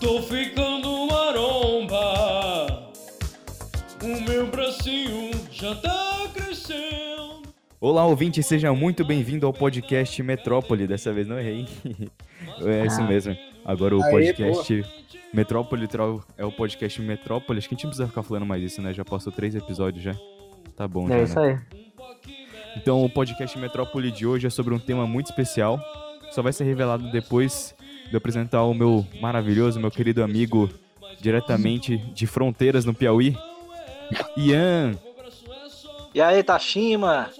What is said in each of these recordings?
Tô ficando maromba. O meu bracinho já tá crescendo. Olá, ouvinte, seja muito bem-vindo ao podcast Metrópole. Dessa vez não errei. é isso mesmo. Agora o Aê, podcast Metrópole é o podcast Metrópole. Acho que a gente não precisa ficar falando mais isso, né? Já passou três episódios já. Tá bom, já. É né? isso aí. Então, o podcast Metrópole de hoje é sobre um tema muito especial. Só vai ser revelado depois de apresentar o meu maravilhoso, meu querido amigo, diretamente de Fronteiras, no Piauí, Ian. E aí, Tashima?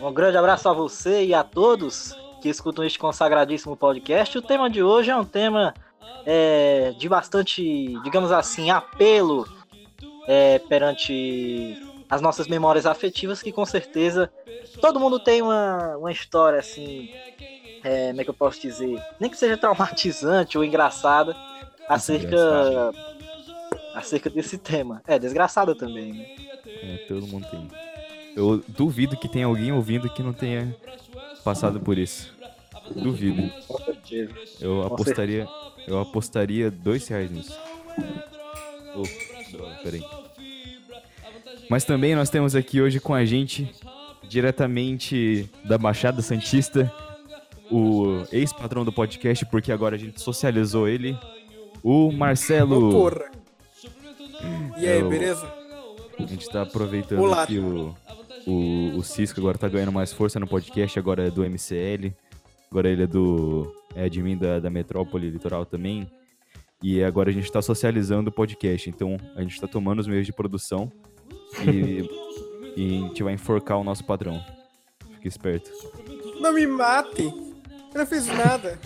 Um grande abraço a você e a todos que escutam este consagradíssimo podcast. O tema de hoje é um tema é, de bastante, digamos assim, apelo é, perante as nossas memórias afetivas, que com certeza todo mundo tem uma, uma história assim, é, como é que eu posso dizer? Nem que seja traumatizante ou engraçada acerca, acerca desse tema. É, desgraçada também, né? É, todo mundo tem. Eu duvido que tenha alguém ouvindo que não tenha passado por isso. Duvido. Com certeza. Eu Com apostaria. Eu apostaria dois reais nisso. Oh, peraí. Mas também nós temos aqui hoje com a gente, diretamente da Baixada Santista, o ex-patrão do podcast, porque agora a gente socializou ele, o Marcelo. Ô, porra. E aí, Eu- beleza? A gente tá aproveitando Olá. que o, o, o Cisco agora tá ganhando mais força no podcast, agora é do MCL. Agora ele é do. É admin da, da Metrópole Litoral também. E agora a gente tá socializando o podcast. Então a gente tá tomando os meios de produção e, e a gente vai enforcar o nosso patrão. Fique esperto. Não me mate! Eu não fiz nada.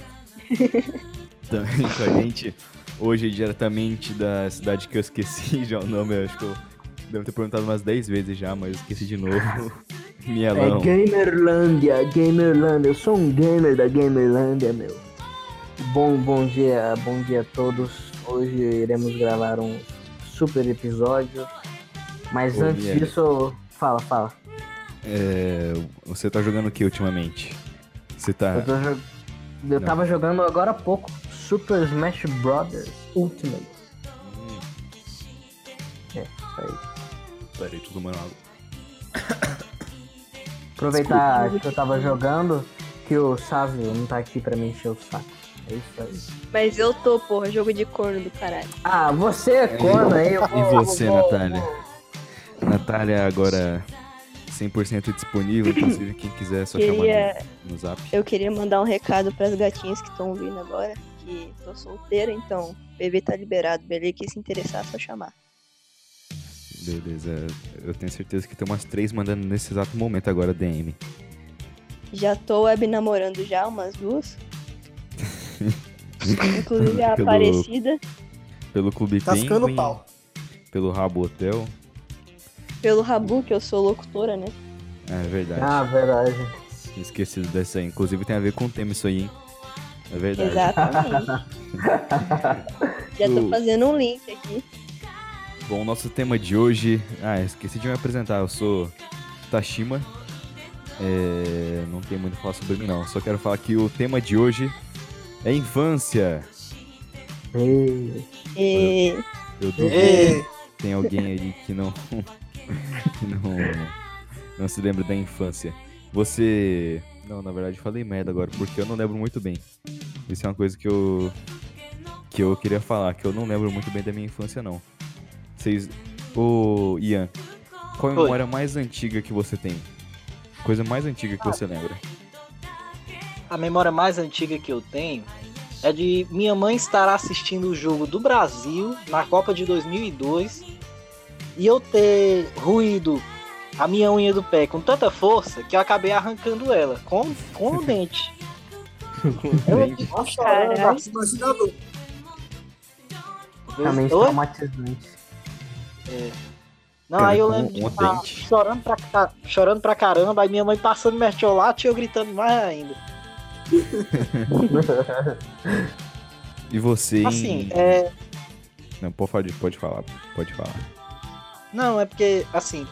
Também com a gente, hoje diretamente da cidade que eu esqueci já o nome, eu acho que eu devo ter perguntado umas 10 vezes já, mas eu esqueci de novo. Mielão. É Gamerlândia, Gamerlândia. Eu sou um gamer da Gamerlândia, meu. Bom, bom dia, bom dia a todos. Hoje iremos gravar um super episódio. Mas Ô, antes Miele. disso, fala, fala. É, você tá jogando o que ultimamente? Você tá. Eu, jo- eu tava jogando agora há pouco Super Smash Bros. Ultimate. É, isso aí. Peraí, tô tomando água. Aproveitar que eu tava jogando, que o Sávio não tá aqui pra me encher o saco. É isso aí. Mas eu tô, porra, jogo de corno do caralho. Ah, você é corno aí, eu E você, vou- Natália? Natália agora 100% disponível, inclusive quem quiser é só chamar Queria- no, no zap. Eu queria mandar um recado pras gatinhas que estão vindo agora, que tô solteira, então o bebê tá liberado, beleza? Que se interessar, é só chamar. Beleza, eu tenho certeza que tem umas três mandando nesse exato momento agora DM. Já tô web namorando já, umas duas. Inclusive a Pelo- Aparecida, Pelo Clube Tascando Penguin, pau. pelo Rabo Hotel. Pelo Rabu, que eu sou locutora, né? É verdade. Ah, verdade. Esquecido dessa aí. Inclusive tem a ver com o tema isso aí, hein? É verdade. Exatamente. Já tô fazendo um link aqui. Bom, nosso tema de hoje. Ah, esqueci de me apresentar. Eu sou Tashima. É, Não tem muito a falar sobre mim, não. Só quero falar que o tema de hoje é infância. Ei, E Eu duvido tem alguém aí que não, não. Não se lembra da infância. Você. Não, na verdade falei merda agora, porque eu não lembro muito bem. Isso é uma coisa que eu. Que eu queria falar, que eu não lembro muito bem da minha infância, não. Vocês. Ô, Ian, qual é a memória mais antiga que você tem? Coisa mais antiga que você lembra? A memória mais antiga que eu tenho é de minha mãe estar assistindo o jogo do Brasil na Copa de 2002 e eu ter ruído a minha unha do pé com tanta força que eu acabei arrancando ela com, com o dente. Eu assim, imaginador. realmente Oi? traumatizante. Não, Cara, aí eu lembro de um estar dente. chorando pra, chorando pra caramba, aí minha mãe passando mertiolate e eu gritando mais ainda. E você. em- Assim, é, Não, pode, pode falar, pode falar. Não, é porque, assim,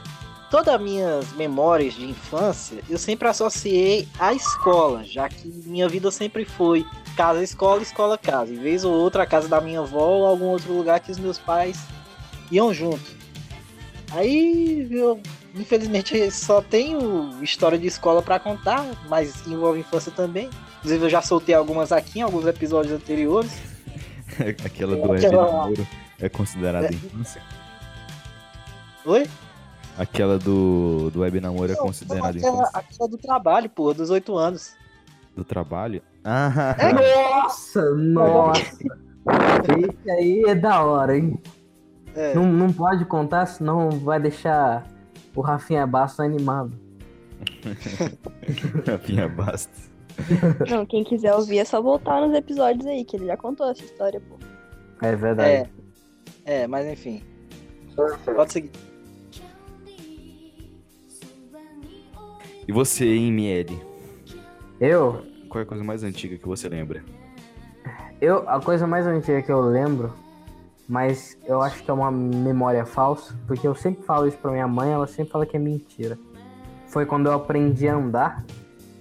todas as minhas memórias de infância, eu sempre associei à escola, já que minha vida sempre foi casa, escola, escola, casa. Em vez ou outra, a casa da minha avó ou algum outro lugar que os meus pais iam junto. Aí eu, infelizmente, só tenho história de escola para contar, mas envolve infância também. Inclusive, eu já soltei algumas aqui em alguns episódios anteriores. Aquela do Aquela- é considerada infância? Oi? Aquela do, do web namoro é considerada aquela, aquela do trabalho, pô, dos oito anos. Do trabalho? Ah, Nossa, nossa. Esse aí é da hora, hein? É. Não, não pode contar, senão vai deixar o Rafinha Bastos animado. Rafinha Bastos. Não, quem quiser ouvir é só voltar nos episódios aí, que ele já contou essa história, pô. É verdade. É. É, mas enfim. Pode seguir. E você, hein, Miele? Eu, Qual é a coisa mais antiga que você lembra? eu, a coisa mais antiga que eu lembro, mas eu acho que é uma memória falsa, porque eu sempre falo isso pra minha mãe, ela sempre fala que é mentira. Foi quando eu aprendi a andar,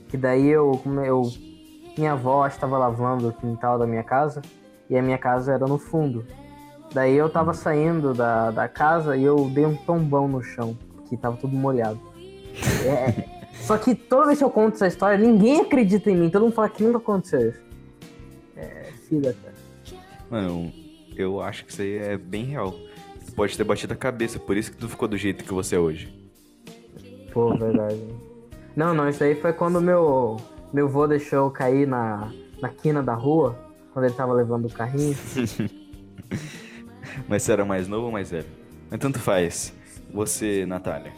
que daí eu, eu minha avó estava lavando o quintal da minha casa, e a minha casa era no fundo. Daí eu tava saindo da, da casa e eu dei um tombão no chão, que tava tudo molhado. É, só que toda vez que eu conto essa história, ninguém acredita em mim, todo mundo fala que nunca aconteceu isso. É, filha, cara. Mano, eu acho que isso aí é bem real. Tu pode ter batido a cabeça, por isso que tu ficou do jeito que você é hoje. Pô, verdade. Não, não, isso aí foi quando meu, meu vô deixou eu cair na, na quina da rua, quando ele tava levando o carrinho. Mas você era mais novo ou mais velho? Mas tanto faz. Você, Natália,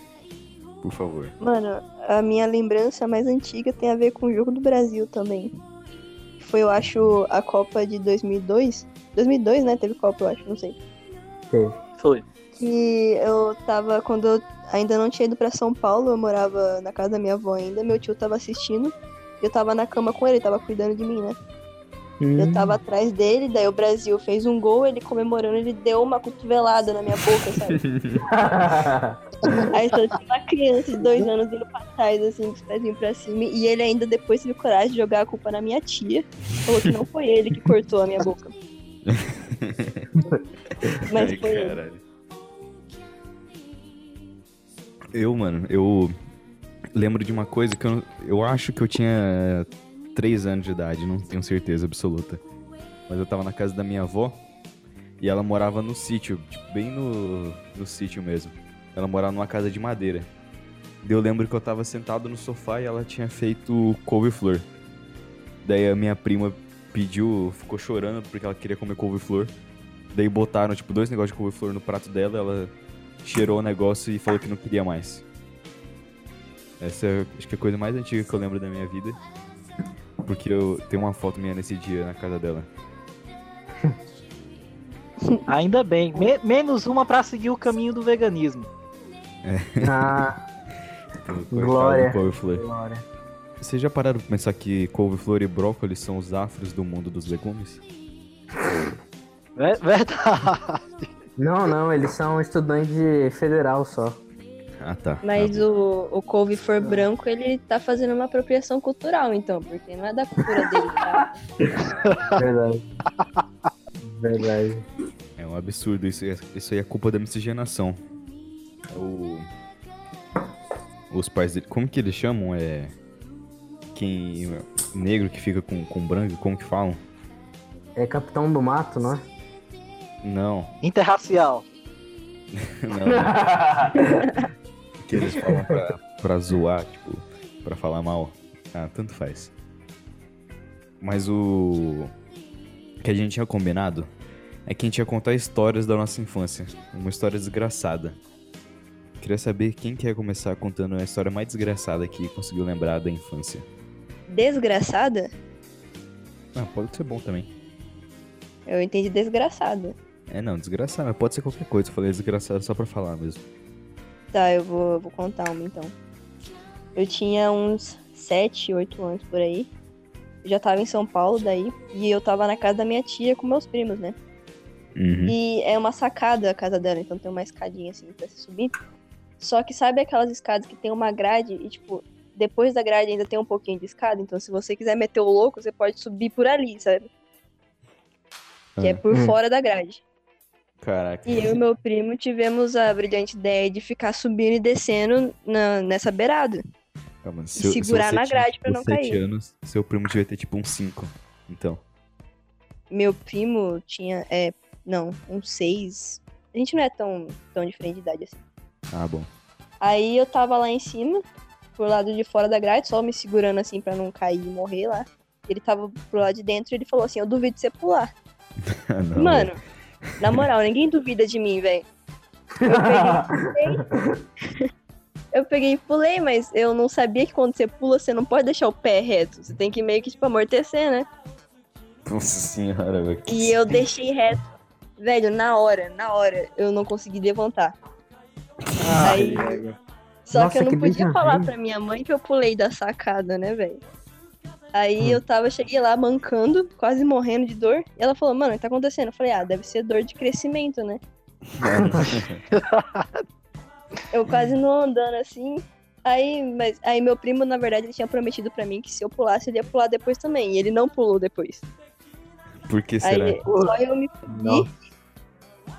por favor. Mano, a minha lembrança mais antiga tem a ver com o jogo do Brasil também. Foi, eu acho, a Copa de 2002. 2002, né? Teve Copa, eu acho, não sei. Teve. Foi. Que eu tava, quando eu ainda não tinha ido pra São Paulo, eu morava na casa da minha avó ainda, meu tio tava assistindo. Eu tava na cama com ele, tava cuidando de mim, né? Eu tava atrás dele, daí o Brasil fez um gol, ele comemorando, ele deu uma cotovelada na minha boca, sabe? Aí só uma criança de dois anos indo pra trás, assim, com os pezinhos pra cima. E ele ainda depois teve coragem de jogar a culpa na minha tia. Falou que não foi ele que cortou a minha boca. Mas Ai, foi ele. caralho. Eu, mano, eu lembro de uma coisa que eu, eu acho que eu tinha 3 anos de idade, não tenho certeza absoluta. Mas eu tava na casa da minha avó e ela morava no sítio, tipo, bem no, no sítio mesmo. Ela morava numa casa de madeira. Daí eu lembro que eu tava sentado no sofá e ela tinha feito couve-flor. Daí a minha prima pediu, ficou chorando porque ela queria comer couve-flor. Daí botaram, tipo, dois negócios de couve-flor no prato dela, ela cheirou o negócio e falou que não queria mais. Essa é, acho que é a coisa mais antiga que eu lembro da minha vida. Porque eu tenho uma foto minha nesse dia na casa dela. Ainda bem. Me- menos uma pra seguir o caminho do veganismo. ah, Então, Glória. glória. Vocês já pararam pra pensar que couve-flor e brócolis são os afros do mundo dos legumes? Ver- Verdade. Não, não, eles são estudantes de federal só. Ah, tá. Mas Ah, o, o couve-flor branco, ele tá fazendo uma apropriação cultural, então, porque não é da cultura dele, tá? Verdade. Verdade. É um absurdo, isso, isso aí é culpa da miscigenação. O... Os pais dele. Como que eles chamam? É. Quem. Negro que fica com, com branco, como que falam? É capitão do mato, não é? Não, Interracial. não. que eles falam pra, pra zoar, tipo, pra falar mal. Ah, tanto faz. Mas o. que a gente tinha combinado é que a gente ia contar histórias da nossa infância. Uma história desgraçada. Queria saber quem quer começar contando a história mais desgraçada que conseguiu lembrar da infância. Desgraçada? Ah, pode ser bom também. Eu entendi desgraçada. É, não, desgraçado, mas pode ser qualquer coisa. Eu falei desgraçado só pra falar mesmo. Tá, eu vou, vou contar uma então. Eu tinha uns 7, 8 anos por aí. Eu já tava em São Paulo daí. E eu tava na casa da minha tia com meus primos, né? Uhum. E é uma sacada a casa dela, então tem uma escadinha assim pra se subir. Só que sabe aquelas escadas que tem uma grade e, tipo, depois da grade ainda tem um pouquinho de escada? Então, se você quiser meter o louco, você pode subir por ali, sabe? Que é Ah. por Hum. fora da grade. Caraca. E eu e meu primo tivemos a brilhante ideia de ficar subindo e descendo na- nessa beirada. Ah, mano, e segurar na tinha, grade pra tipo, não cair. anos, seu primo devia ter tipo uns 5. Então. Meu primo tinha, é, não, uns seis. A gente não é tão, tão diferente de idade assim. Ah, bom. Aí eu tava lá em cima, pro lado de fora da grade, só me segurando assim pra não cair e morrer lá. Ele tava pro lado de dentro e ele falou assim: Eu duvido de você pular. Não. Mano, na moral, ninguém duvida de mim, velho. Eu peguei e pulei. Eu peguei e pulei, mas eu não sabia que quando você pula, você não pode deixar o pé reto. Você tem que meio que, tipo, amortecer, né? Nossa senhora, velho. E eu deixei reto. Velho, na hora, na hora, eu não consegui levantar. Aí, só Nossa, que eu não que podia falar pra minha mãe que eu pulei da sacada, né, velho? Aí Hum. eu tava, cheguei lá mancando, quase morrendo de dor. E ela falou, mano, o que tá acontecendo? Eu falei, ah, deve ser dor de crescimento, né? Eu quase não andando assim. Aí, mas, aí meu primo, na verdade, ele tinha prometido pra mim que se eu pulasse, ele ia pular depois também. E ele não pulou depois. Por que será? Aí só eu me fudi.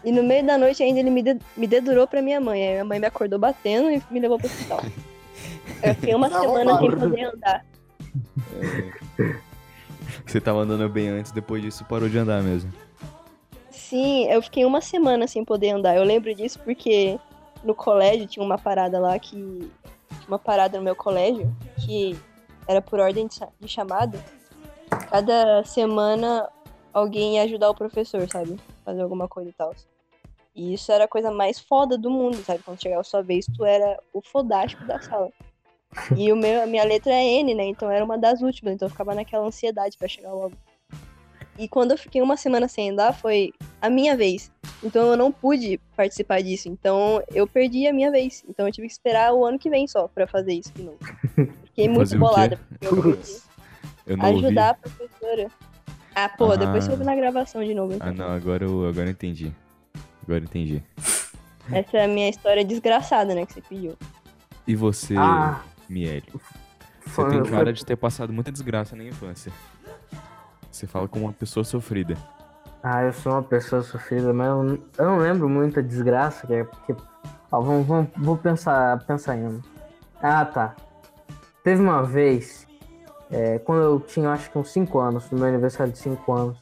E no meio da noite ainda ele me, de- me dedurou pra minha mãe. Aí minha mãe me acordou batendo e me levou pro hospital. Eu fiquei uma Não, semana sem poder andar. Você tava andando bem antes, depois disso parou de andar mesmo. Sim, eu fiquei uma semana sem poder andar. Eu lembro disso porque no colégio tinha uma parada lá que. Uma parada no meu colégio que era por ordem de chamada. Cada semana alguém ia ajudar o professor, sabe? Fazer alguma coisa e tal. E isso era a coisa mais foda do mundo, sabe? Quando chegava a sua vez, tu era o fodástico da sala. E o meu, a minha letra é N, né? Então era uma das últimas, então eu ficava naquela ansiedade pra chegar logo. E quando eu fiquei uma semana sem andar, foi a minha vez. Então eu não pude participar disso. Então eu perdi a minha vez. Então eu tive que esperar o ano que vem só pra fazer isso de novo. Fiquei muito bolada, eu. Eu não Ajudar ouvi. a professora. Ah, pô, depois você Ah. ouve na gravação de novo. então. Ah, não, agora eu, agora eu entendi. Agora eu entendi. Essa é a minha história desgraçada, né, que você pediu. E você, Ah, Miele? Você tem cara de ter passado muita desgraça na infância. Você fala como uma pessoa sofrida. Ah, eu sou uma pessoa sofrida, mas eu, não- eu não lembro muita desgraça, é porque. Ó, vamos, vamos, vou pensar, pensar em. Ah, tá. Teve uma vez, é, quando eu tinha acho que uns 5 anos, no meu aniversário de 5 anos,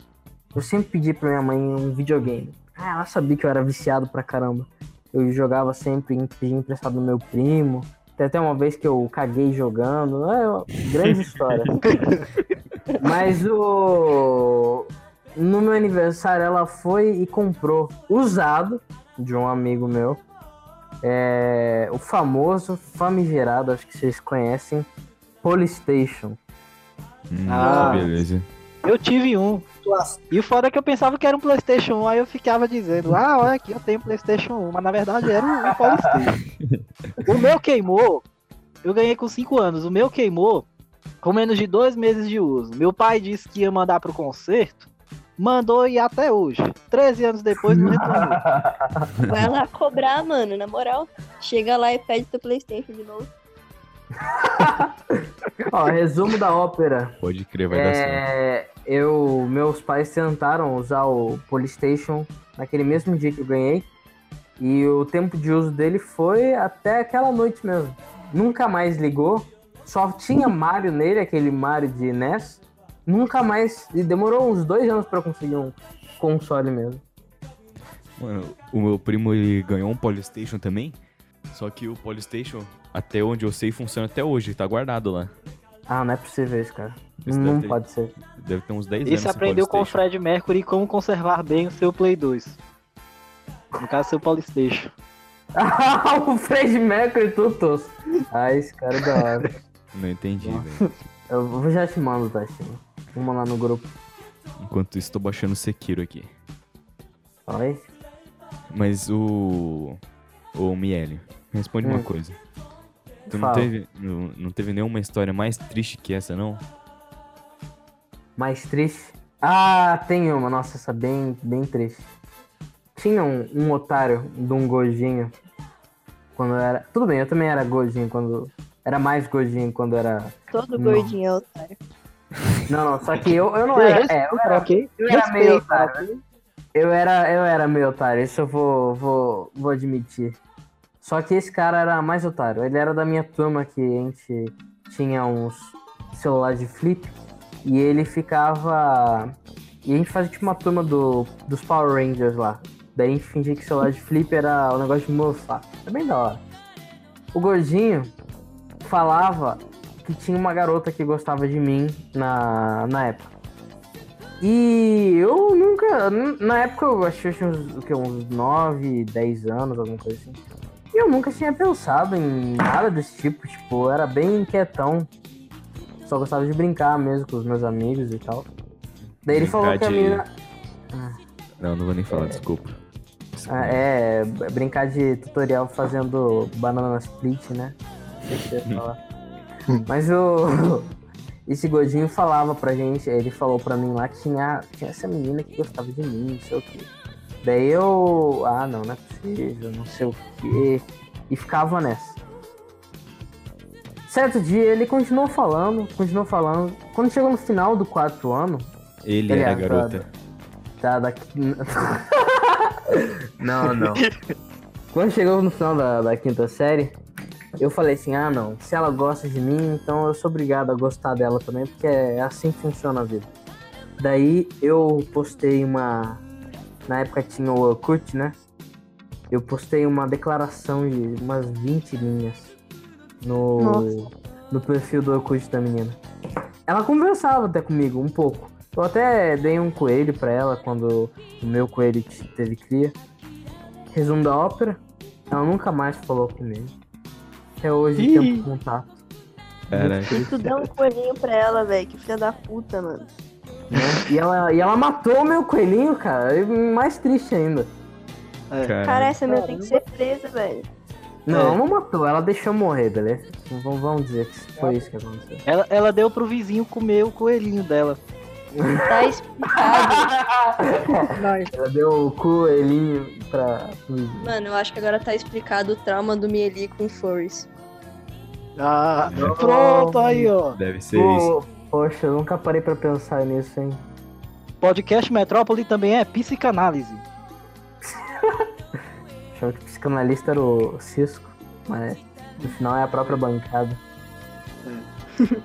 eu sempre pedi pra minha mãe um videogame. Ah, ela sabia que eu era viciado pra caramba. Eu jogava sempre, em- pedia emprestado do meu primo. Tem até uma vez que eu caguei jogando. É uma grande história. Mas o. No meu aniversário, ela foi e comprou usado de um amigo meu. É, o famoso, famigerado, acho que vocês conhecem, Polystation. Hum, Ah. beleza. Eu tive um. E o foda é que eu pensava que era um Playstation 1, aí eu ficava dizendo, ah, olha aqui, eu tenho Playstation 1, mas na verdade era um, um Polystation. o meu queimou, eu ganhei com 5 anos, o meu queimou com menos de dois meses de uso. Meu pai disse que ia mandar pro concerto, mandou e até hoje. 13 anos depois não retornou. Vai lá cobrar, mano, na moral. Chega lá e pede teu Playstation de novo. Ó, resumo da ópera. Pode crer, vai dar certo. É, eu, meus pais tentaram usar o Polystation naquele mesmo dia que eu ganhei. E o tempo de uso dele foi até aquela noite mesmo. Nunca mais ligou. Só tinha Mario nele, aquele Mario de NES. Nunca mais. E demorou uns dois anos pra conseguir um console mesmo. Mano, o meu primo ele ganhou um Polystation também. Só que o Polystation, até onde eu sei, funciona até hoje, tá guardado lá. Ah, não é possível isso, cara. Esse não ter- pode ser. Deve ter uns 10 anos. Esse esse aprendeu com o. Fred Mercury como conservar bem o seu Play 2. No caso, seu Polystation. Ah, o Fred Mercury Tutos. Ah, esse cara é da hora. Não entendi, velho. Eu vou já te mando, tá, Chico? Vamos lá no grupo. Enquanto isso, tô baixando o Sekiro aqui. Fala aí. Mas o. Ô, Miele, responde uma Hum. coisa. Tu não teve, não, não teve nenhuma história mais triste que essa, não? Mais triste. Ah, tem uma. Nossa, essa bem, bem triste. Tinha um, um otário de um gojinho Quando eu era. Tudo bem, eu também era gordinho quando. Era mais gordinho quando era. Todo Não. gordinho é otário. Não, não, só que eu, eu não era. É, eu era, eu era meio otário. Eu era, eu era meio otário, isso eu vou, vou, vou admitir. Só que esse cara era mais otário. Ele era da minha turma que a gente tinha uns celulares de flip e ele ficava. E a gente fazia tipo uma turma do, dos Power Rangers lá. Daí a gente fingia que celular de flip era o negócio de morfar. É bem da hora. O gordinho falava que tinha uma garota que gostava de mim na, na época. E eu nunca. Na época eu achei que eu tinha uns, o quê, uns 9, 10 anos, alguma coisa assim. E eu nunca tinha pensado em nada desse tipo. Tipo, eu era bem quietão. Só gostava de brincar mesmo com os meus amigos e tal. Daí ele falou que a menina. Não, não vou nem falar, desculpa. Ah, é, brincar de tutorial fazendo banana split, né? Não sei falar. Mas o. Esse gordinho falava pra gente, ele falou pra mim lá que tinha, tinha essa menina que gostava de mim, não sei o que. Daí eu. Ah, não, não é possível, não sei o que. E ficava nessa. Certo dia ele continuou falando, continuou falando. Quando chegou no final do quarto ano, Ele Ele era a é garota. Tá, daqui. não, não. Quando chegou no final da, da quinta série, eu falei assim: ah, não, se ela gosta de mim, então eu sou obrigado a gostar dela também, porque é assim que funciona a vida. Daí eu postei uma. Na época tinha o Orkut, né? Eu postei uma declaração de umas 20 linhas no, Nossa. no perfil do Orkut da menina. Ela conversava até comigo um pouco. Eu até dei um coelho pra ela quando o meu coelho teve cria. Resumo da ópera, ela nunca mais falou comigo. Até hoje Ih. temos contato. Caraca. Tu deu um coelhinho pra ela, velho. Que filha da puta, mano. Né? E, ela, e ela matou o meu coelhinho, cara. E mais triste ainda. Cara, Cara, essa meu tem que ser presa, velho. Não, É. não matou, ela deixou morrer, beleza? Vamos, vamos dizer que foi isso que aconteceu. Ela, ela deu pro vizinho comer o coelhinho dela. Tá explicado. Ela deu o coelhinho pra. Mano, eu acho que agora tá explicado o trauma do Mieli com furries. Ah, Não. pronto aí, ó. deve ser isso. Poxa, eu nunca parei pra pensar nisso, hein? Podcast Metrópole também é psicanálise. Achava que o psicanalista era o Cisco, mas no final é a própria bancada.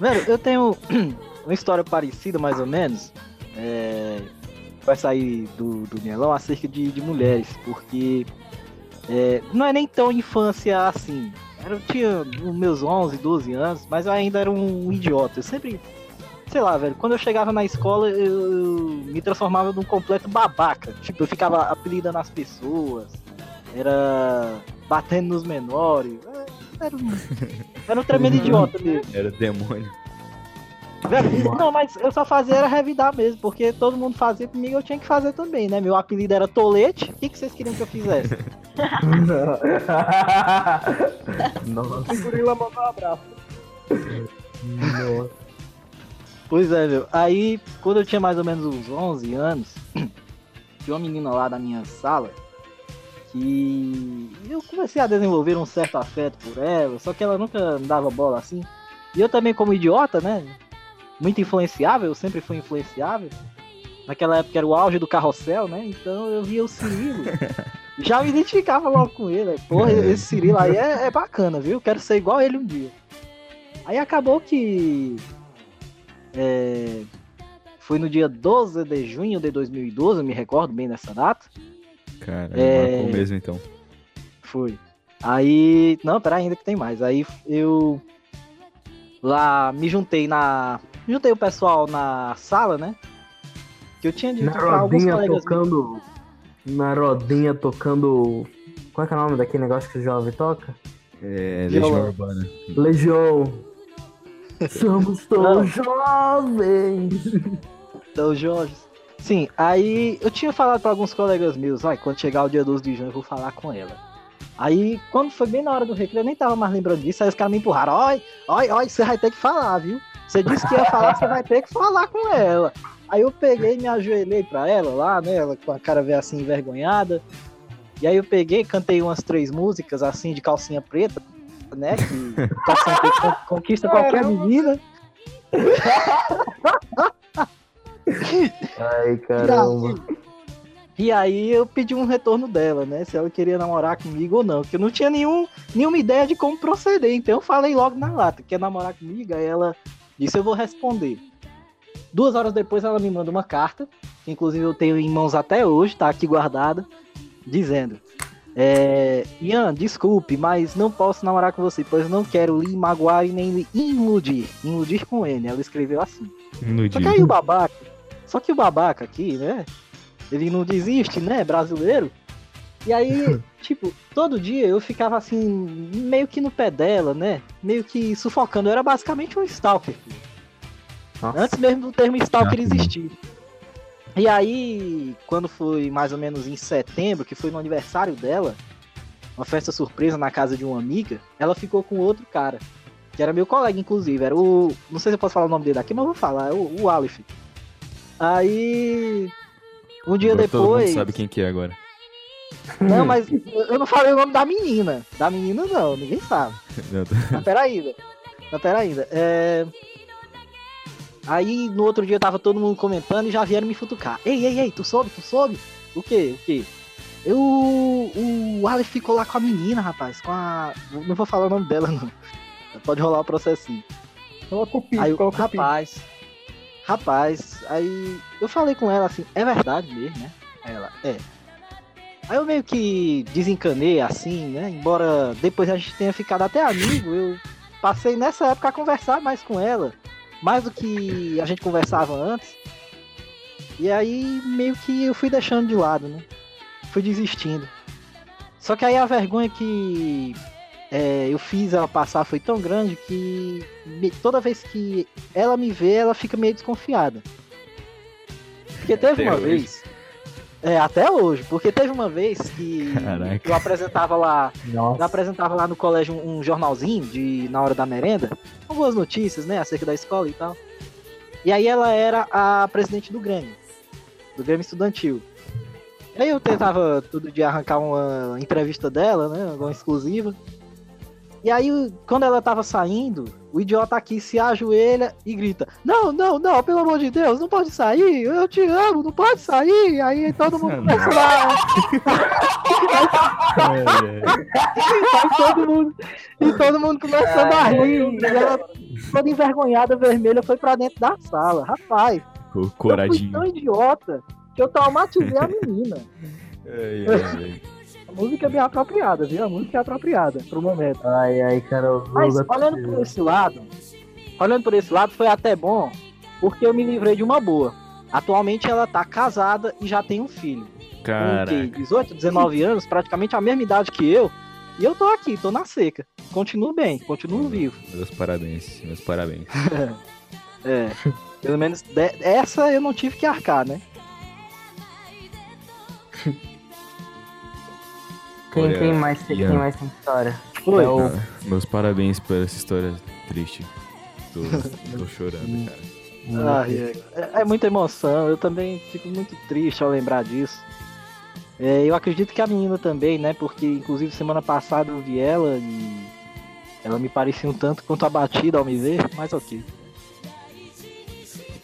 Velho, eu tenho uma história parecida, mais ou menos. É, vai sair do, do Mielão acerca de, de mulheres, porque é, não é nem tão infância assim. Eu tinha os meus 11, 12 anos, mas eu ainda era um idiota. Eu sempre, sei lá, velho, quando eu chegava na escola, eu, eu me transformava num completo babaca. Tipo, eu ficava apelidando as pessoas, era batendo nos menores. Era um, era um tremendo idiota mesmo. Era demônio. Não, mas eu só fazia era revidar mesmo, porque todo mundo fazia comigo, eu tinha que fazer também, né? Meu apelido era Tolete, o que, que vocês queriam que eu fizesse? Nossa. O gorila mandou um abraço. Nossa. Pois é, meu. Aí, quando eu tinha mais ou menos uns 11 anos, tinha uma menina lá da minha sala que eu comecei a desenvolver um certo afeto por ela, só que ela nunca dava bola assim. E eu também, como idiota, né? Muito influenciável, eu sempre fui influenciável. Naquela época era o auge do carrossel, né? Então eu via o Cirilo. já me identificava logo com ele. né? Porra, esse Cirilo aí é, é bacana, viu? Quero ser igual a ele um dia. Aí acabou que. é, foi no dia 12 de junho de 2012, eu me recordo bem dessa data. Cara, É. marcou mesmo então. Foi. Aí. Não, pera ainda que tem mais. Aí eu. Lá me juntei na. Juntei o pessoal na sala, né? Que eu tinha dito Na pra alguns rodinha colegas. meus. tocando. Na rodinha tocando. Qual é, que é o nome daquele negócio que o jovem toca? É. Legião Urbana. Legião. Somos todos jovens. Então, Jorge. Sim, aí eu tinha falado pra alguns colegas meus, ai, quando chegar o dia 12 de junho eu vou falar com ela. Aí, quando foi bem na hora do recreio, eu nem tava mais lembrando disso, aí os caras me empurraram, oi, oi, oi, você vai ter que falar, viu? Você disse que ia falar, você vai ter que falar com ela. Aí eu peguei e me ajoelhei pra ela lá, né, ela com a cara veio assim envergonhada. E aí eu peguei, cantei umas três músicas assim de calcinha preta, né? Que calcinha preta con- conquista qualquer menina. Ai, caramba. E aí eu pedi um retorno dela, né? Se ela queria namorar comigo ou não. Porque eu não tinha nenhum, nenhuma ideia de como proceder. Então eu falei logo na lata, quer namorar comigo? Aí ela disse, eu vou responder. Duas horas depois ela me manda uma carta, que inclusive eu tenho em mãos até hoje, tá aqui guardada, dizendo. É, Ian, desculpe, mas não posso namorar com você, pois não quero lhe magoar e nem lhe iludir. Iludir com N, ela escreveu assim. No Só que aí o babaca, só que o babaca aqui, né? Ele não desiste, né? Brasileiro. E aí, tipo, todo dia eu ficava assim, meio que no pé dela, né? Meio que sufocando. Eu era basicamente um stalker. Nossa. Antes mesmo do termo stalker Ah, existir. E aí, quando foi mais ou menos em setembro, que foi no aniversário dela, uma festa surpresa na casa de uma amiga, ela ficou com outro cara. Que era meu colega, inclusive. Era o. Não sei se eu posso falar o nome dele aqui, mas eu vou falar. É o, o Aleph. Aí. Um dia Agora Todo mundo depois. sabe quem que é agora. Não, mas eu não falei o nome da menina. Da menina não, ninguém sabe. Não, Mas pera ainda. Mas pera ainda. É... Aí no outro dia tava todo mundo comentando e já vieram me futucar. Ei, ei, ei, tu soube, tu soube? O quê? O quê? Eu. O Alex ficou lá com a menina, rapaz. Com a. Não vou falar o nome dela, não. Pode rolar o processinho. Coloca o pi, Aí eu, coloca o pi. Rapaz, aí eu falei com ela assim, é verdade mesmo, né? Ela, é. Aí eu meio que desencanei assim, né? Embora depois a gente tenha ficado até amigo, eu passei nessa época a conversar mais com ela, mais do que a gente conversava antes. E aí meio que eu fui deixando de lado, né? Fui desistindo. Só que aí a vergonha que é, eu fiz ela passar foi tão grande que me- toda vez que ela me vê, ela fica meio desconfiada. Porque teve Até uma hoje? vez. É, até hoje, porque teve uma vez que Caraca. eu apresentava lá, eu Nossa. apresentava lá no colégio um, um jornalzinho de na hora da merenda, com algumas notícias, né, acerca da escola e tal. E aí ela era a presidente do Grêmio, do Grêmio Estudantil. E aí eu tentava todo dia arrancar uma entrevista dela, né, alguma exclusiva. E aí, quando ela tava saindo, o idiota aqui se ajoelha e grita: Não, não, não, pelo amor de Deus, não pode sair, eu te amo, não pode sair. Aí todo mundo começa lá. Aí todo mundo, e todo mundo começando a rir. E ela, toda envergonhada, vermelha, foi pra dentro da sala. Rapaz, O eu fui coradinho. tão idiota que eu traumatizei a menina. Ai, ai, ai. A música é bem apropriada, viu? A música é apropriada pro momento. Ai, ai, cara. Mas olhando por esse lado, olhando por esse lado, foi até bom, porque eu me livrei de uma boa. Atualmente ela tá casada e já tem um filho. Caraca. que, 18, 19 anos, praticamente a mesma idade que eu. E eu tô aqui, tô na seca. Continuo bem, continuo vivo. Meus parabéns, meus parabéns. É. Pelo menos de- essa eu não tive que arcar, né? Quem, quem mais tem, quem mais tem história? Foi. É o- Ah, meus parabéns por essa história triste. Tô, tô chorando, cara. Ai, é, é muita emoção, eu também fico muito triste ao lembrar disso. É, eu acredito que a menina também, né? Porque inclusive semana passada eu vi ela e ela me parecia um tanto quanto abatida ao me ver, mas ok.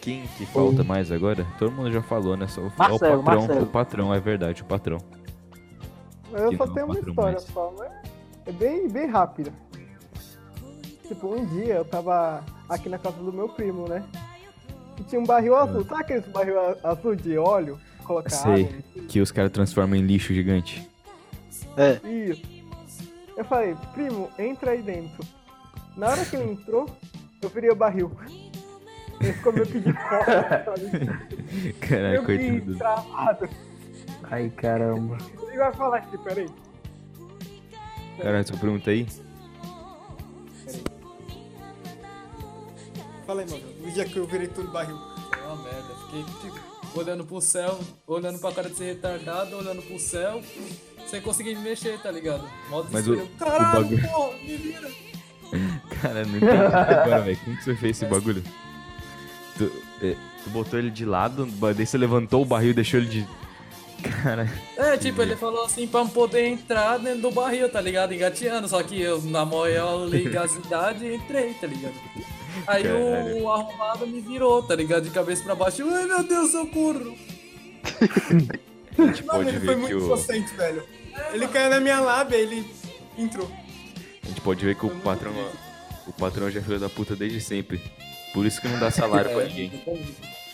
Quem que falta mais agora? Todo mundo já falou, né? Só o, Marcelo, o patrão, Marcelo. o patrão, é verdade, o patrão. Eu só tenho uma história mas- só, mas é bem, bem rápida. Tipo, um dia eu tava aqui na casa do meu primo, né? E tinha um barril azul. Sabe aquele barril a- azul de óleo? Colocar Sei. água? Que os caras transformam em lixo gigante. Isso. Eu falei, primo, entra aí dentro. Na hora que ele entrou, eu virei o barril. Ele ficou meio que de fora, sabe? Caraca, Eu coitado. travado. Ai, caramba. Ele vai falar aqui, peraí. Caralho, sua pergunta aí? Fala aí, mano. O dia que eu virei tudo barril. É uma merda. Fiquei tipo, olhando pro céu, olhando pra cara de ser retardado, olhando pro céu, sem conseguir me mexer, tá ligado? Modo Mas o, desespero. o Caralho, bagulho. porra, me vira. Cara, não entendi agora, velho. Como que você fez esse bagulho? Tu, é, tu botou ele de lado, daí você levantou o barril e deixou ele de. Cara, É, tipo, ele falou assim pra poder entrar dentro do barril, tá ligado? Engateando. Só que eu, na maior legalidade, entrei, tá ligado? Aí Caralho. o arrombado me virou, tá ligado? De cabeça pra baixo. Ai, meu Deus, socorro! a gente Mano, pode ele foi ver muito que o, inocente, velho. Ele caiu na minha lábia, ele entrou. a gente pode ver que o patrão, o patrão já é filho da puta desde sempre. Por isso que não dá salário pra ninguém.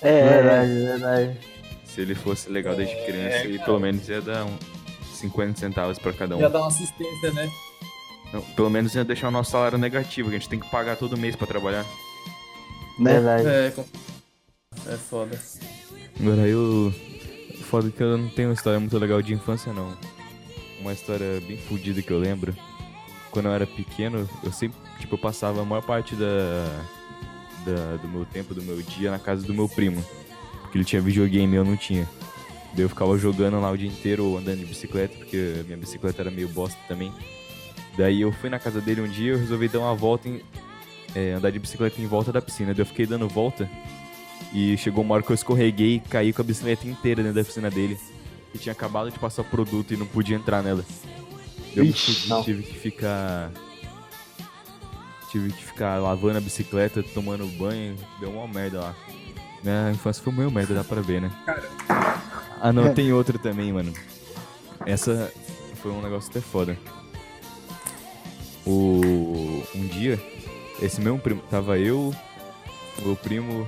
É, Verdade, verdade. Se ele fosse legal desde criança, ele pelo menos ia dar uns 50 centavos pra cada um. Ia dar uma assistência, né? Não, pelo menos ia deixar o nosso salário negativo, que a gente tem que pagar todo mês pra trabalhar. né? Verdade. É, é foda. Agora eu. Foda que eu não tenho uma história muito legal de infância, não. Uma história bem fodida que eu lembro. Quando eu era pequeno, eu sempre, tipo, eu passava a maior parte da, da- do meu tempo, do meu dia na casa do meu primo. Porque ele tinha videogame e eu não tinha. Daí eu ficava jogando lá o dia inteiro, ou andando de bicicleta, porque minha bicicleta era meio bosta também. Daí eu fui na casa dele um dia, eu resolvi dar uma volta em. é, andar de bicicleta em volta da piscina. Daí eu fiquei dando volta e chegou uma hora que eu escorreguei e caí com a bicicleta inteira dentro da piscina dele. E tinha acabado de passar produto e não podia entrar nela. Eu Ixi, não. tive que ficar. Tive que ficar lavando a bicicleta, tomando banho, deu uma merda lá. Minha infância foi meio merda, dá pra ver, né? Ah não, tem outra também, mano. Essa foi um negócio até foda. O... Um dia, esse mesmo primo, tava eu, meu primo,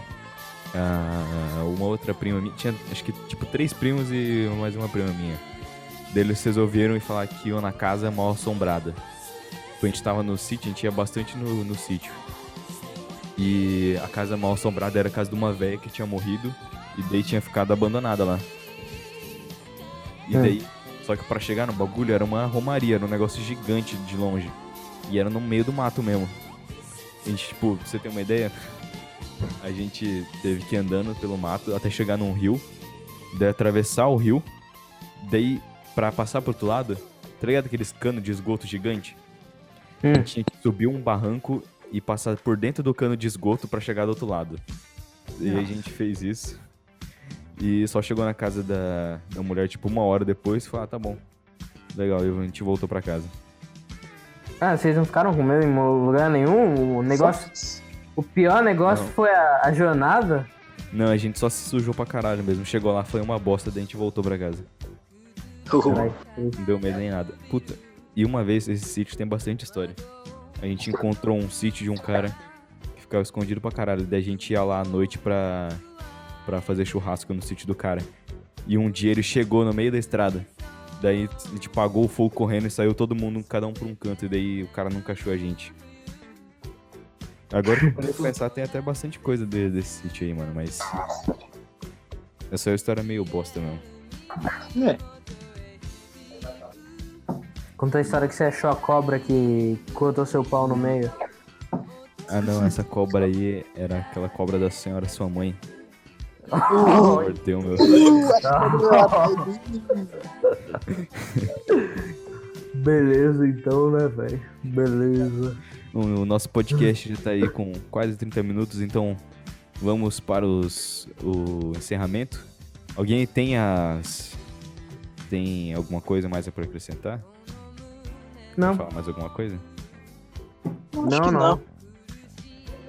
a- uma outra prima minha, tinha acho que tipo três primos e mais uma prima minha. Daí eles resolveram ir falar que iam na casa mal assombrada. Tipo, a gente tava no sítio, a gente ia bastante no, no sítio. E a casa mal assombrada era a casa de uma velha que tinha morrido e daí tinha ficado abandonada lá. E Hum. daí, só que pra chegar no bagulho era uma romaria, era um negócio gigante de longe. E era no meio do mato mesmo. A gente, tipo, pra você ter uma ideia, a gente teve que ir andando pelo mato até chegar num rio, daí atravessar o rio, daí pra passar pro outro lado, tá ligado aqueles canos de esgoto gigante? Hum. Tinha que subir um barranco e passar por dentro do cano de esgoto pra chegar do outro lado. E a gente fez isso. E só chegou na casa da, da mulher, tipo, uma hora depois, e falou, ah, tá bom. Legal, e a gente voltou pra casa. Ah, vocês não ficaram com medo em lugar nenhum? O negócio. O pior negócio Não. foi a, a jornada. Não, a gente só se sujou pra caralho mesmo. Chegou lá, foi uma bosta, daí a gente voltou pra casa. Caralho. Não deu medo nem nada. Puta, e uma vez esse sítio tem bastante história. A gente encontrou um sítio de um cara que ficava escondido pra caralho. Daí a gente ia lá à noite pra, pra fazer churrasco no sítio do cara. E um dia ele chegou no meio da estrada. Daí a gente pagou o fogo correndo e saiu todo mundo, cada um por um canto. E daí o cara nunca achou a gente. Agora que eu pra pensar, tem até bastante coisa de- desse sítio aí, mano. Mas. Essa é uma história meio bosta mesmo. É. Conta a história que você achou a cobra que cortou seu pau no meio. Ah não, essa cobra aí era aquela cobra da senhora sua mãe. Mordeu meu. Beleza, então, né, velho? Beleza. O o nosso podcast já tá aí com quase 30 minutos, então vamos para os, o encerramento. Alguém tem as. Tem alguma coisa mais a pra acrescentar? Não, Quer falar mais alguma coisa? Acho não, que não. não.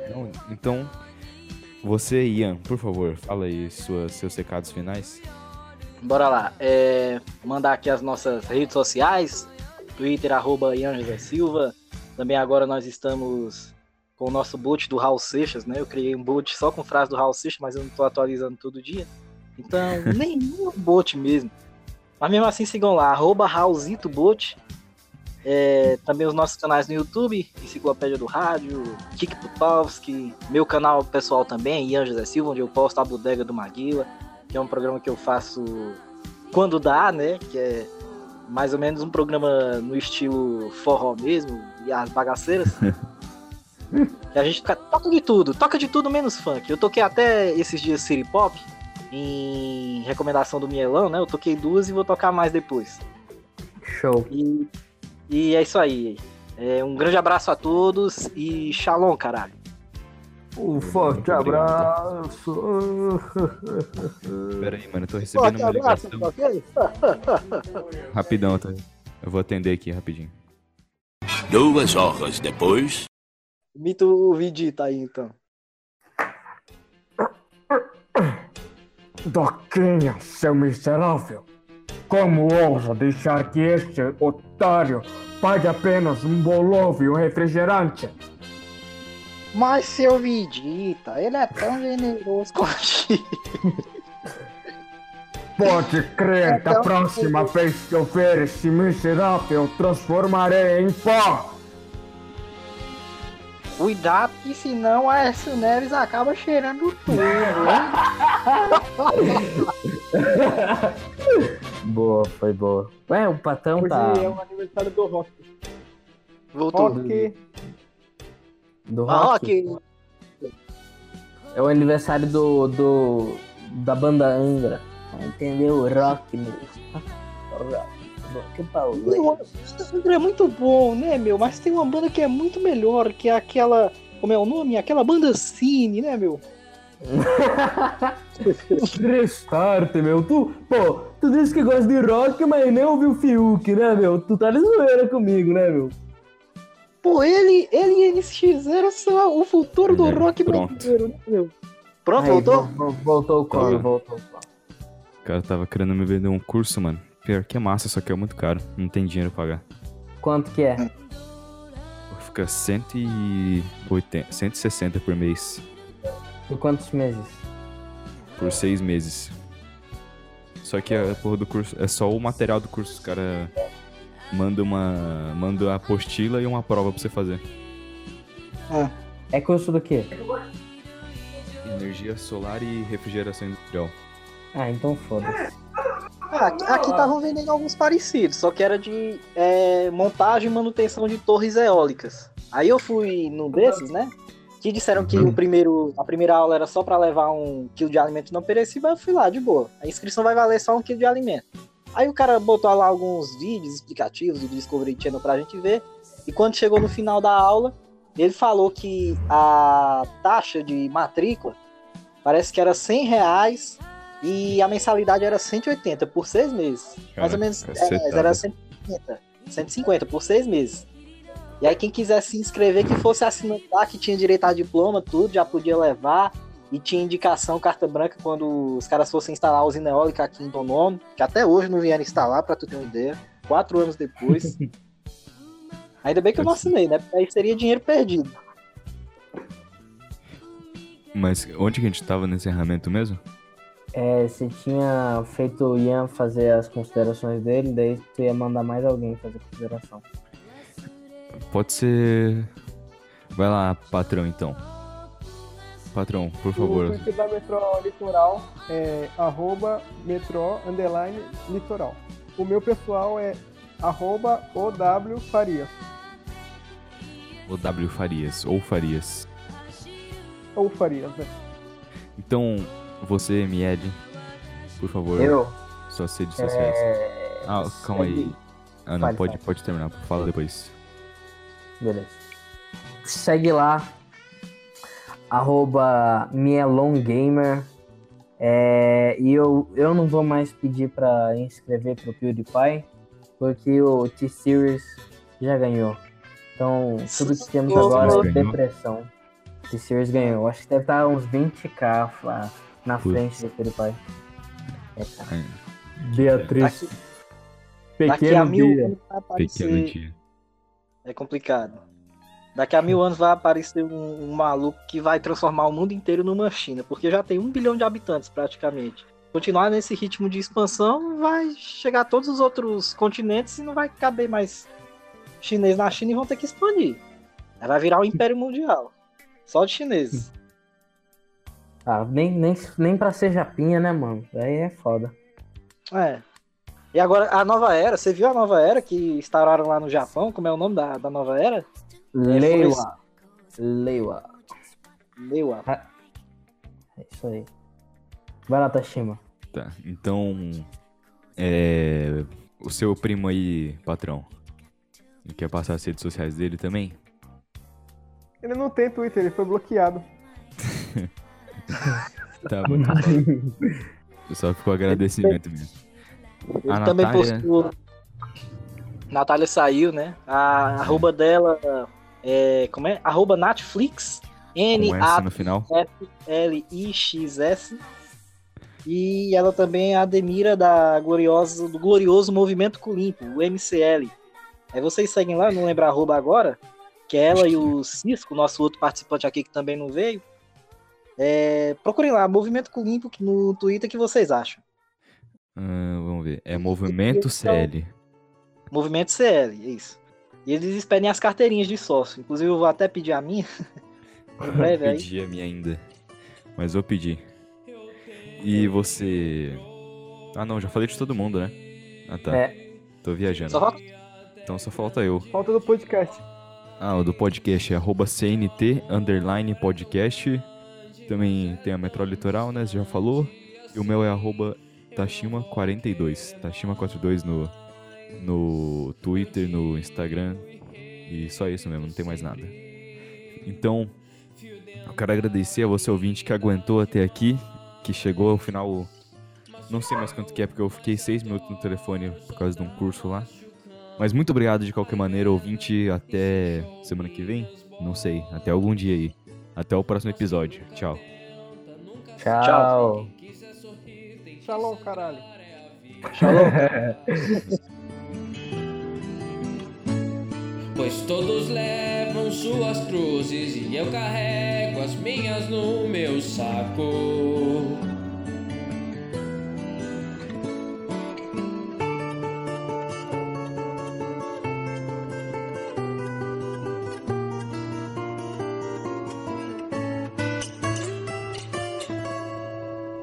Não? Então, você, Ian, por favor, fala aí suas, seus recados finais. Bora lá. É, mandar aqui as nossas redes sociais. Twitter, arroba Ian José Silva. Também agora nós estamos com o nosso bot do Raul Seixas, né? Eu criei um bot só com frase do Raul Seixas, mas eu não tô atualizando todo dia. Então, nem nem um bot mesmo. Mas mesmo assim, sigam lá, arroba Raulzito Bot. É, também os nossos canais no YouTube, Enciclopédia do Rádio, Kik Putovski, meu canal pessoal também, Ian José Silva, onde eu posto a bodega do Maguila, que é um programa que eu faço quando dá, né? Que é mais ou menos um programa no estilo forró mesmo, e as bagaceiras. e a gente fica, toca de tudo, toca de tudo menos funk. Eu toquei até esses dias City Pop, em recomendação do Mielão, né? Eu toquei duas e vou tocar mais depois. Show. E, e é isso aí. É, um grande abraço a todos e shalom, caralho. Um forte abraço. Pera aí, mano, eu tô recebendo Forte uma abraço, ligação. tá ok? Rapidão, eu, tô- eu vou atender aqui rapidinho. Duas horas depois. Imita o Vegeta aí, então. Doquinha, seu miserável! Como ousa deixar que este otário pague apenas um bolovo e um refrigerante? Mas seu Vegeta, ele é tão generoso contigo. Pode crer, da próxima vez que eu ver esse miserável, transformarei em pó! Cuidado que senão a Aécio Neves acaba cheirando tudo, hein? Boa, foi boa. Ué, o Patão Hoje tá é o aniversário do Rock. Voltou. Rock. do Ah, rock. Rock, É o aniversário do, do da banda Angra. Entendeu? Rock, meu. Rock. Que André é muito bom, né, meu? Mas tem uma banda que é muito melhor, que é aquela. Como é o nome? Aquela banda Cine, né, meu? Restart, meu. Tu, pô, tu disse que gosta de rock, mas nem ouviu o Fiuk, né, meu? Tu tá de zoeira comigo, né, meu? Pô, ele, ele e NX0 são o futuro do É, rock pronto. brasileiro, né, meu? Pronto, Aí, voltou? vo- vo- Voltou o coro, Tá. voltou o. O cara tava querendo me vender um curso, mano. Pior que é massa, só que é muito caro. Não tem dinheiro pra pagar. Quanto que é? Fica 180, 160 por mês. Por quantos meses? Por seis meses. Só que a porra do curso é só o material do curso. Os caras mandam uma. Manda a apostila e uma prova pra você fazer. É curso do quê? Energia solar e refrigeração industrial. Ah, então foda-se. Ah, aqui aqui estavam vendendo alguns parecidos, só que era de é, montagem e manutenção de torres eólicas. Aí eu fui num desses, né? Que disseram que o primeiro, a primeira aula era só para levar um quilo de alimento não perecível, eu fui lá, de boa. A inscrição vai valer só um quilo de alimento. Aí o cara botou lá alguns vídeos explicativos do Discovery Channel pra gente ver. E quando chegou no final da aula, ele falou que a taxa de matrícula parece que era 100 reais e a mensalidade era 180 por seis meses. Mais ou menos, é, cacetada. era 150, 150 por seis meses. E aí quem quisesse se inscrever, que fosse assinante lá, que tinha direito a diploma, tudo, já podia levar. E tinha indicação, carta branca, quando os caras fossem instalar a usina eólica aqui em Donono, que até hoje não vieram instalar, pra tu ter uma ideia. Quatro anos depois. Ainda bem que eu não assinei, né? Porque aí seria dinheiro perdido. Mas onde que a gente tava no encerramento mesmo? É, você tinha feito o Ian fazer as considerações dele, daí tu ia mandar mais alguém fazer consideração. Pode ser. Vai lá, patrão, então. Patrão, por O favor. Twitter da Metrô Litoral é arroba metrô underline litoral. O meu pessoal é arroba OW Farias. O W Farias, ou Farias. Ou Farias, né? Então, você, ML, por favor, Eu? suas redes sociais. É... Ah, calma aí. Ah, não, pode, pode terminar, fala depois. Beleza. Segue lá. Arroba Mielongamer. É, e eu, eu não vou mais pedir pra inscrever pro PewDiePie, porque o T-Series já ganhou. Então, tudo que temos agora é depressão. T-Series ganhou. Acho que deve estar uns 20k lá na Putz. frente do PewDiePie. É, cara. É, Beatriz. Daqui, daqui a Pequeno mil dia. pequeno dia. É complicado. Daqui a mil anos vai aparecer um, um maluco que vai transformar o mundo inteiro numa China, porque já tem um bilhão de habitantes praticamente. Continuar nesse ritmo de expansão, vai chegar a todos os outros continentes e não vai caber mais chinês na China e vão ter que expandir. Vai virar um império mundial. Só de chineses. Ah, nem, nem, nem pra ser japinha, né, mano? Aí é foda. É. E agora, a nova era, você viu a nova era que instauraram lá no Japão? Como é o nome da, da nova era? Leiwa. Leiwa. Meu, É isso aí. Vai lá, Tashima. Tá, então. É. O seu primo aí, patrão. Ele quer passar as redes sociais dele também? Ele não tem Twitter, ele foi bloqueado. Tá bom. Só ficou agradecimento mesmo. Ele A também Natália- postou. Natália saiu, né? A arroba dela é. Como é? Arroba Netflix. N-A-F-L-I-X-S. E ela também é admira da gloriosa, do glorioso Movimento Colimpo, o MCL. Aí vocês seguem lá, não lembro a arroba agora, que é ela e o Cisco, nosso outro participante aqui que também não veio. É, procurem lá, Movimento Colimpo no Twitter, o que vocês acham? Ah, vamos ver. É Movimento CL. Movimento CL, é isso. E eles pedem as carteirinhas de sócio. Inclusive, eu vou até pedir a minha. em breve aí. Pedi a minha ainda. Mas vou pedir. E você. Ah não, já falei de todo mundo, né? Ah tá. É. Tô viajando. Só falta- Então só falta eu. Falta do podcast. Ah, o do podcast é arroba CNT underline podcast. Também tem a Metro Litoral, né? Você já falou. E o meu é arroba Tashima42. Tashima42 no, no Twitter, no Instagram. E só isso mesmo, não tem mais nada. Então, eu quero agradecer a você ouvinte que aguentou até aqui, que chegou ao final. Não sei mais quanto que é, porque eu fiquei seis minutos no telefone por causa de um curso lá. Mas muito obrigado de qualquer maneira, ouvinte. Até semana que vem? Não sei. Até algum dia aí. Até o próximo episódio. Tchau. Tchau. Shalom, caralho. Pois todos levam suas cruzes e eu carrego as minhas no meu saco.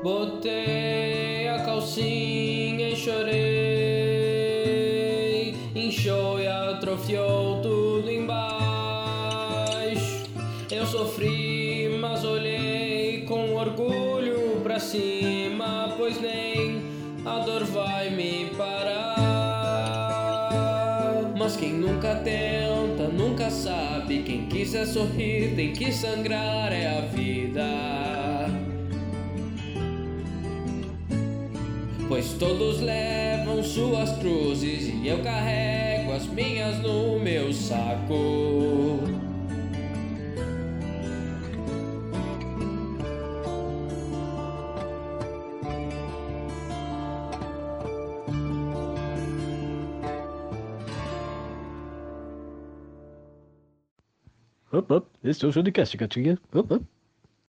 Botei a calcinha e chorei. Inchou e atrofiou tudo embaixo. Eu sofri, mas olhei com orgulho pra cima, pois nem a dor vai me parar. Mas quem nunca tenta, nunca sabe. Quem quiser sorrir, tem que sangrar, é a vida. Todos levam suas cruzes e eu carrego as minhas no meu saco. Up. Esse é o Judicast, gatinha. Up, up.